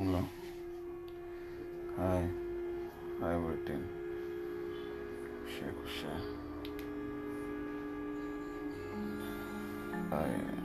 Hello. Hi. Hi, Martin. Share, share. Hi.